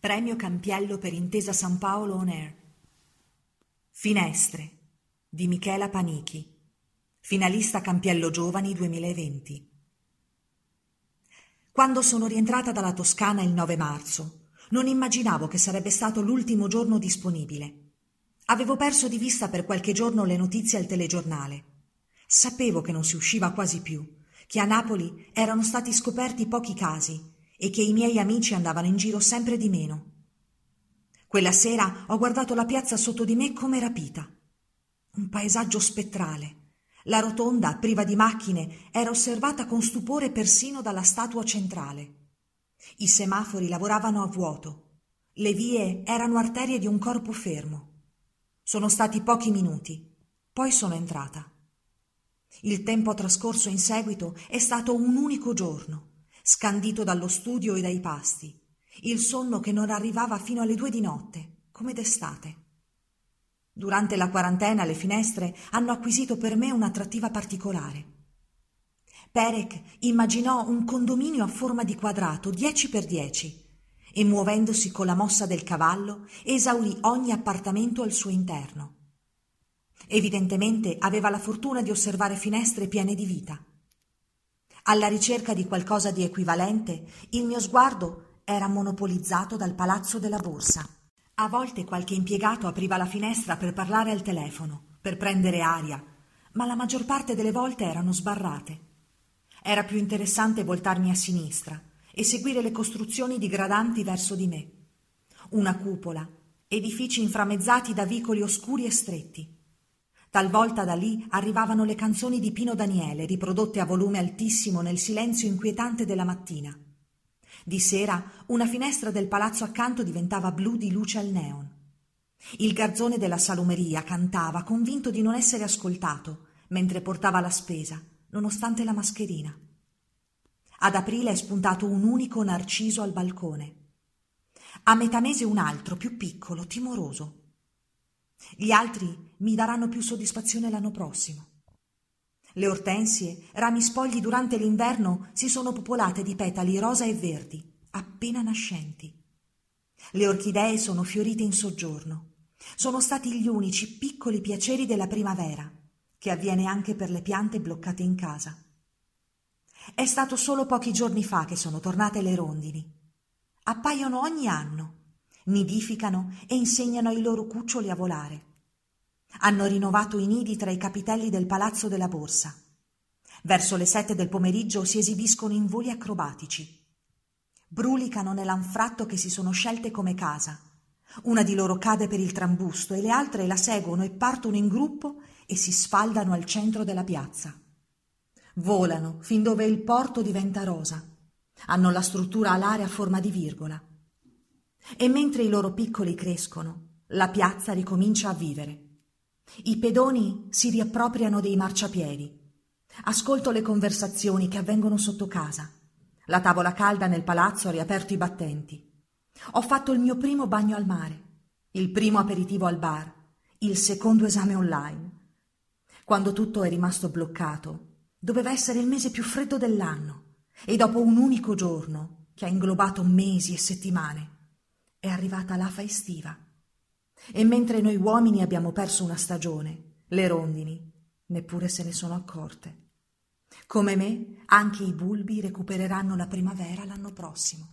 Premio Campiello per Intesa San Paolo On Air. Finestre di Michela Panichi. Finalista Campiello Giovani 2020. Quando sono rientrata dalla Toscana il 9 marzo, non immaginavo che sarebbe stato l'ultimo giorno disponibile. Avevo perso di vista per qualche giorno le notizie al telegiornale. Sapevo che non si usciva quasi più, che a Napoli erano stati scoperti pochi casi e che i miei amici andavano in giro sempre di meno. Quella sera ho guardato la piazza sotto di me come rapita. Un paesaggio spettrale. La rotonda, priva di macchine, era osservata con stupore persino dalla statua centrale. I semafori lavoravano a vuoto. Le vie erano arterie di un corpo fermo. Sono stati pochi minuti. Poi sono entrata. Il tempo trascorso in seguito è stato un unico giorno, scandito dallo studio e dai pasti, il sonno che non arrivava fino alle due di notte, come d'estate. Durante la quarantena le finestre hanno acquisito per me un'attrattiva particolare. Perec immaginò un condominio a forma di quadrato 10 per 10 e muovendosi con la mossa del cavallo esaurì ogni appartamento al suo interno. Evidentemente aveva la fortuna di osservare finestre piene di vita. Alla ricerca di qualcosa di equivalente, il mio sguardo era monopolizzato dal palazzo della borsa. A volte qualche impiegato apriva la finestra per parlare al telefono, per prendere aria, ma la maggior parte delle volte erano sbarrate. Era più interessante voltarmi a sinistra e seguire le costruzioni digradanti verso di me. Una cupola, edifici inframmezzati da vicoli oscuri e stretti. Talvolta da lì arrivavano le canzoni di Pino Daniele, riprodotte a volume altissimo nel silenzio inquietante della mattina. Di sera una finestra del palazzo accanto diventava blu di luce al neon. Il garzone della salumeria cantava, convinto di non essere ascoltato, mentre portava la spesa, nonostante la mascherina. Ad aprile è spuntato un unico narciso al balcone. A metà mese un altro, più piccolo, timoroso. Gli altri mi daranno più soddisfazione l'anno prossimo. Le ortensie, rami spogli durante l'inverno, si sono popolate di petali rosa e verdi, appena nascenti. Le orchidee sono fiorite in soggiorno. Sono stati gli unici piccoli piaceri della primavera, che avviene anche per le piante bloccate in casa. È stato solo pochi giorni fa che sono tornate le rondini. Appaiono ogni anno nidificano e insegnano ai loro cuccioli a volare. Hanno rinnovato i nidi tra i capitelli del palazzo della borsa. Verso le sette del pomeriggio si esibiscono in voli acrobatici. Brulicano nell'anfratto che si sono scelte come casa. Una di loro cade per il trambusto e le altre la seguono e partono in gruppo e si sfaldano al centro della piazza. Volano fin dove il porto diventa rosa. Hanno la struttura alare a forma di virgola. E mentre i loro piccoli crescono, la piazza ricomincia a vivere. I pedoni si riappropriano dei marciapiedi. Ascolto le conversazioni che avvengono sotto casa. La tavola calda nel palazzo ha riaperto i battenti. Ho fatto il mio primo bagno al mare, il primo aperitivo al bar, il secondo esame online. Quando tutto è rimasto bloccato, doveva essere il mese più freddo dell'anno e dopo un unico giorno che ha inglobato mesi e settimane è arrivata l'afa estiva. E mentre noi uomini abbiamo perso una stagione, le rondini neppure se ne sono accorte. Come me, anche i bulbi recupereranno la primavera l'anno prossimo.